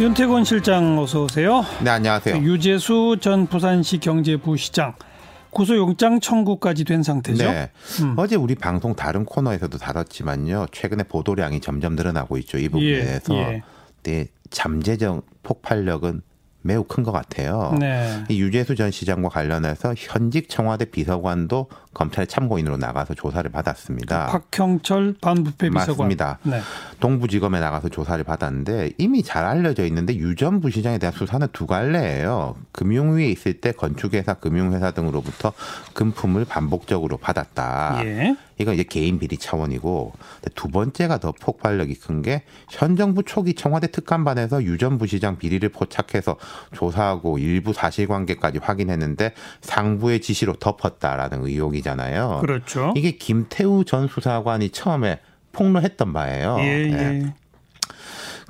윤태곤 실장 어서 오세요. 네, 안녕하세요. 유재수 전 부산시 경제부 시장 구속영장 청구까지 된 상태죠. 네. 음. 어제 우리 방송 다른 코너에서도 다뤘지만요. 최근에 보도량이 점점 늘어나고 있죠. 이 부분에 예. 예. 네, 잠재적 폭발력은 매우 큰 것 같아요. 네. 이 유재수 전 시장과 관련해서 현직 청와대 비서관도 검찰 참고인으로 나가서 조사를 받았습니다. 박형철 반부패 비서관. 맞습니다. 네. 동부지검에 나가서 조사를 받았는데 이미 잘 알려져 있는데 유 전 부시장에 대한 수사는 두 갈래예요. 금융위에 있을 때 건축회사, 금융회사 등으로부터 금품을 반복적으로 받았다. 예. 이건 이제 개인 비리 차원이고 두 번째가 더 폭발력이 큰 게 현 정부 초기 청와대 특감반에서 유 전 부시장 비리를 포착해서 조사하고 일부 사실관계까지 확인했는데 상부의 지시로 덮었다라는 의혹이 이잖아요 그렇죠. 이게 김태우 전 수사관이 처음에 폭로했던 바예요. 예, 예. 예.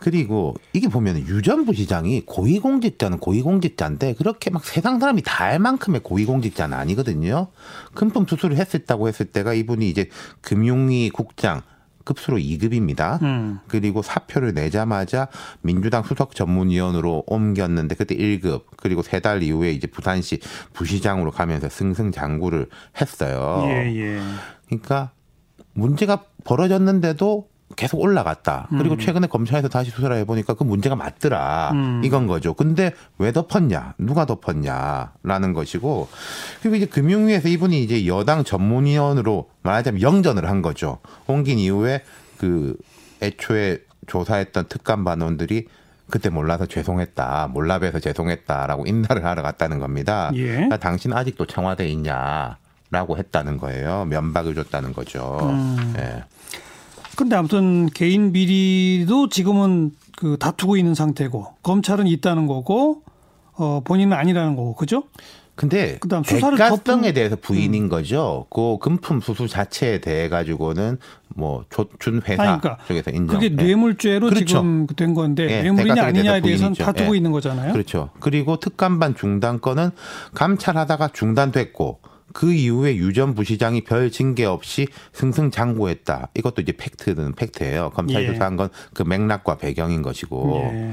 그리고 이게 보면 유 전 부시장이 고위공직자는 고위공직자인데 그렇게 막 세상 사람이 다 알 만큼의 고위공직자는 아니거든요. 금품 수수를 했었다고 했을 때가 이분이 이제 금융위 국장 급수로 2급입니다. 음. 그리고 사표를 내자마자 민주당 수석 전문위원으로 옮겼는데 그때 1급 그리고 세 달 이후에 이제 부산시 부시장으로 가면서 승승장구를 했어요. 예, 예. 그러니까 문제가 벌어졌는데도 계속 올라갔다. 그리고 음. 최근에 검찰에서 다시 수사를 해보니까 그 문제가 맞더라. 음. 이건 거죠. 근데 왜 덮었냐? 누가 덮었냐?라는 것이고 그리고 이제 금융위에서 이분이 이제 여당 전문위원으로 말하자면 영전을 한 거죠. 옮긴 이후에 그 애초에 조사했던 특감 반원들이 그때 몰라서 죄송했다, 몰라봬서 죄송했다라고 인사를 하러 갔다는 겁니다. 예. 그러니까 당신 아직도 청와대에 있냐 라고 했다는 거예요. 면박을 줬다는 거죠. 음. 예. 근데 아무튼 개인 비리도 지금은 그 다투고 있는 상태고 검찰은 있다는 거고 어 본인은 아니라는 거고 그죠? 근데 그다음 수사를 대가성에 대해서 부인인 음. 거죠. 그 금품 수수 자체에 대해 가지고는 뭐준 회사 아니, 그러니까 쪽에서 인정. 그게 네. 뇌물죄로 그렇죠. 지금 된 건데 네, 뇌물이냐 아니냐에 대해서는 다투고 네. 있는 거잖아요. 그렇죠. 그리고 특감반 중단 건은 감찰하다가 중단됐고 그 이후에 유 전 부시장이 별 징계 없이 승승장구했다. 이것도 이제 팩트는 팩트예요. 검찰 예. 조사한 건 그 맥락과 배경인 것이고. 예.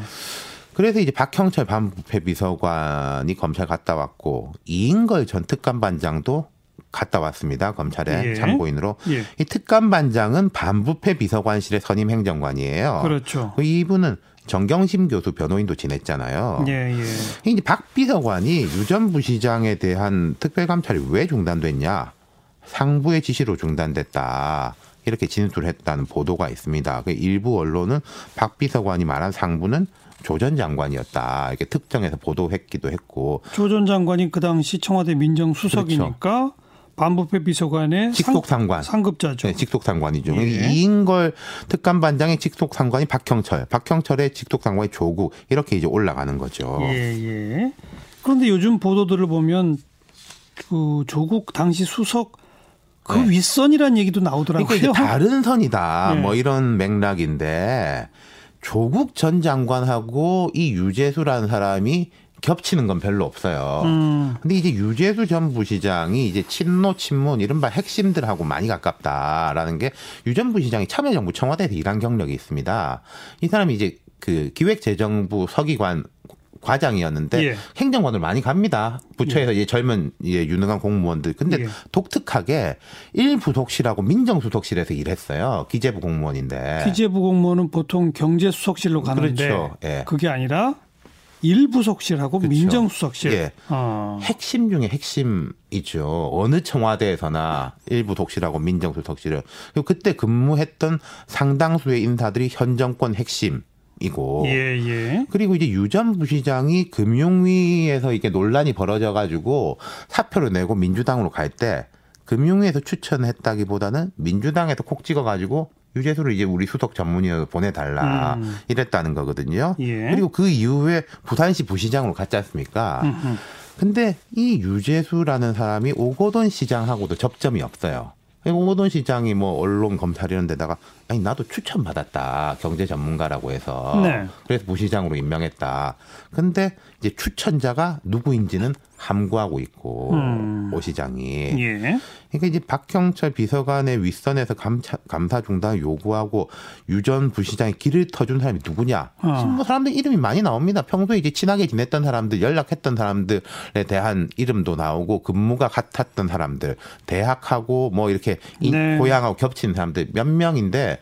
그래서 이제 박형철 반부패 비서관이 검찰 갔다 왔고 이인걸 전 특감반장도 갔다 왔습니다. 검찰에 예. 참고인으로. 예. 이 특감 반장은 반부패 비서관실의 선임 행정관이에요. 그렇죠. 이분은 정경심 교수 변호인도 지냈잖아요. 예, 예. 이제 박 비서관이 유전 부시장에 대한 특별 감찰이 왜 중단됐냐? 상부의 지시로 중단됐다. 이렇게 진술했다는 보도가 있습니다. 그 일부 언론은 박 비서관이 말한 상부는 조전 장관이었다. 이렇게 특정해서 보도했기도 했고. 조 전 장관이 그 당시 청와대 민정수석이니까 그렇죠. 반부패 비서관의 직속상관 상급자죠. 네, 직속상관이죠. 예. 이인걸 특감반장의 직속상관이 박형철, 박형철의 직속상관이 조국 이렇게 이제 올라가는 거죠. 예, 예. 그런데 요즘 보도들을 보면 그 조국 당시 수석 그 네. 윗선이라는 얘기도 나오더라고요. 그러니까 다른 선이다. 네. 뭐 이런 맥락인데 조국 전 장관하고 이 유재수라는 사람이 겹치는 건 별로 없어요. 음. 근데 이제 유재수 전 부시장이 이제 친노 친문 이른바 핵심들하고 많이 가깝다라는 게 유 전 부시장이 참여정부 청와대에서 일한 경력이 있습니다. 이 사람이 이제 그 기획재정부 서기관 과장이었는데 예. 행정관을 많이 갑니다. 부처에서 예. 젊은 예, 유능한 공무원들. 근데 예. 독특하게 일부속실하고 민정수석실에서 일했어요. 기재부 공무원인데. 기재부 공무원은 보통 경제수석실로 가는데 그렇죠. 예. 그게 아니라 일부속실하고 그렇죠. 민정수석실. 예. 어. 핵심 중에 핵심이죠. 어느 청와대에서나 일부속실하고 민정수석실을. 그때 근무했던 상당수의 인사들이 현 정권 핵심. 이고 예, 예. 그리고 이제 유 전 부시장이 금융위에서 이게 논란이 벌어져 가지고 사표를 내고 민주당으로 갈 때 금융위에서 추천했다기보다는 민주당에서 콕 찍어 가지고 유재수를 이제 우리 수석 전문위원으로 보내달라 음. 이랬다는 거거든요. 예. 그리고 그 이후에 부산시 부시장으로 갔지 않습니까? 음흠. 근데 이 유재수라는 사람이 오거돈 시장하고도 접점이 없어요. 오거돈 시장이 뭐 언론 검찰 이런 데다가 아니 나도 추천 받았다 경제 전문가라고 해서 네. 그래서 부시장으로 임명했다. 근데 이제 추천자가 누구인지는 함구하고 있고 음. 오 시장이 예. 그러니까 이제 박형철 비서관의 윗선에서 감차, 감사 중단 요구하고 유전 부시장의 길을 터준 사람이 누구냐? 어. 뭐 사람들 이름이 많이 나옵니다. 평소에 이제 친하게 지냈던 사람들, 연락했던 사람들에 대한 이름도 나오고 근무가 같았던 사람들, 대학하고 뭐 이렇게 이- 네. 고향하고 겹치는 사람들 몇 명인데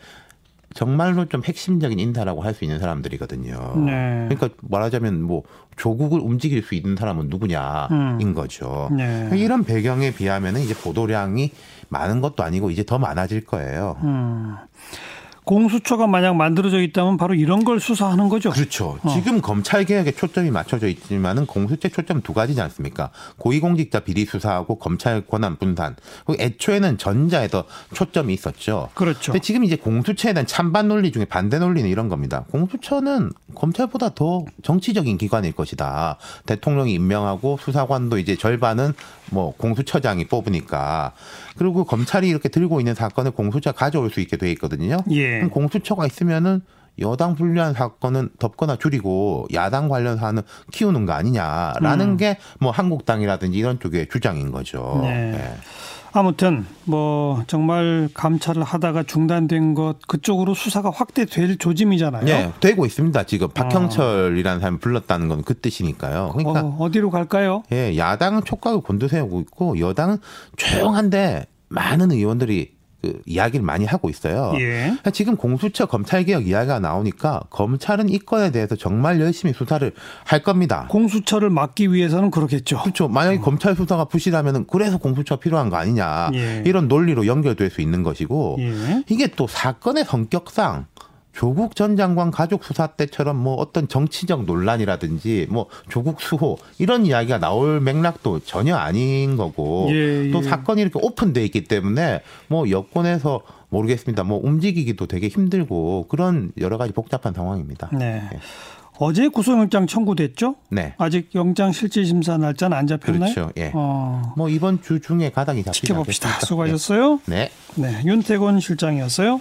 정말로 좀 핵심적인 인사라고 할 수 있는 사람들이거든요. 네. 그러니까 말하자면 뭐 조국을 움직일 수 있는 사람은 누구냐인 음. 거죠. 네. 이런 배경에 비하면은 이제 보도량이 많은 것도 아니고 이제 더 많아질 거예요. 음. 공수처가 만약 만들어져 있다면 바로 이런 걸 수사하는 거죠. 그렇죠. 어. 지금 검찰 개혁에 초점이 맞춰져 있지만은 공수처 초점 두 가지지 않습니까? 고위공직자 비리 수사하고 검찰 권한 분산. 그리고 애초에는 전자에 더 초점이 있었죠. 그렇죠. 근데 지금 이제 공수처에 대한 찬반 논리 중에 반대 논리는 이런 겁니다. 공수처는 검찰보다 더 정치적인 기관일 것이다. 대통령이 임명하고 수사관도 이제 절반은 뭐 공수처장이 뽑으니까 그리고 검찰이 이렇게 들고 있는 사건을 공수처가 가져올 수 있게 돼 있거든요. 예. 그럼 공수처가 있으면은 여당 불리한 사건은 덮거나 줄이고 야당 관련 사안은 키우는 거 아니냐라는 게뭐 한국당이라든지 이런 쪽의 주장인 거죠. 음. 네. 예. 아무튼 뭐 정말 감찰을 하다가 중단된 것 그쪽으로 수사가 확대될 조짐이잖아요. 네, 되고 있습니다. 지금 박형철이라는 사람이 불렀다는 건 그 뜻이니까요. 그러니까 어, 어디로 갈까요? 예, 야당은 촉각을 곤두세우고 있고 여당은 조용한데 많은 의원들이 그 이야기를 많이 하고 있어요. 예. 그러니까 지금 공수처 검찰개혁 이야기가 나오니까 검찰은 이 건에 대해서 정말 열심히 수사를 할 겁니다. 공수처를 막기 위해서는 그렇겠죠. 그렇죠. 만약에 검찰 수사가 부실하면 그래서 공수처 필요한 거 아니냐 예. 이런 논리로 연결될 수 있는 것이고 예. 이게 또 사건의 성격상 조국 전 장관 가족 수사 때처럼 뭐 어떤 정치적 논란이라든지 뭐 조국 수호 이런 이야기가 나올 맥락도 전혀 아닌 거고 예, 또 예. 사건이 이렇게 오픈돼 있기 때문에 뭐 여권에서 모르겠습니다. 뭐 움직이기도 되게 힘들고 그런 여러 가지 복잡한 상황입니다. 네. 어제 구속영장 청구됐죠? 네. 아직 영장 실질심사 날짜는 안 잡혔나요? 그렇죠. 예. 어, 뭐 이번 주 중에 가닥이 잡히지 지켜봅시다. 않겠습니까? 수고하셨어요. 네. 네. 윤태곤 실장이었어요.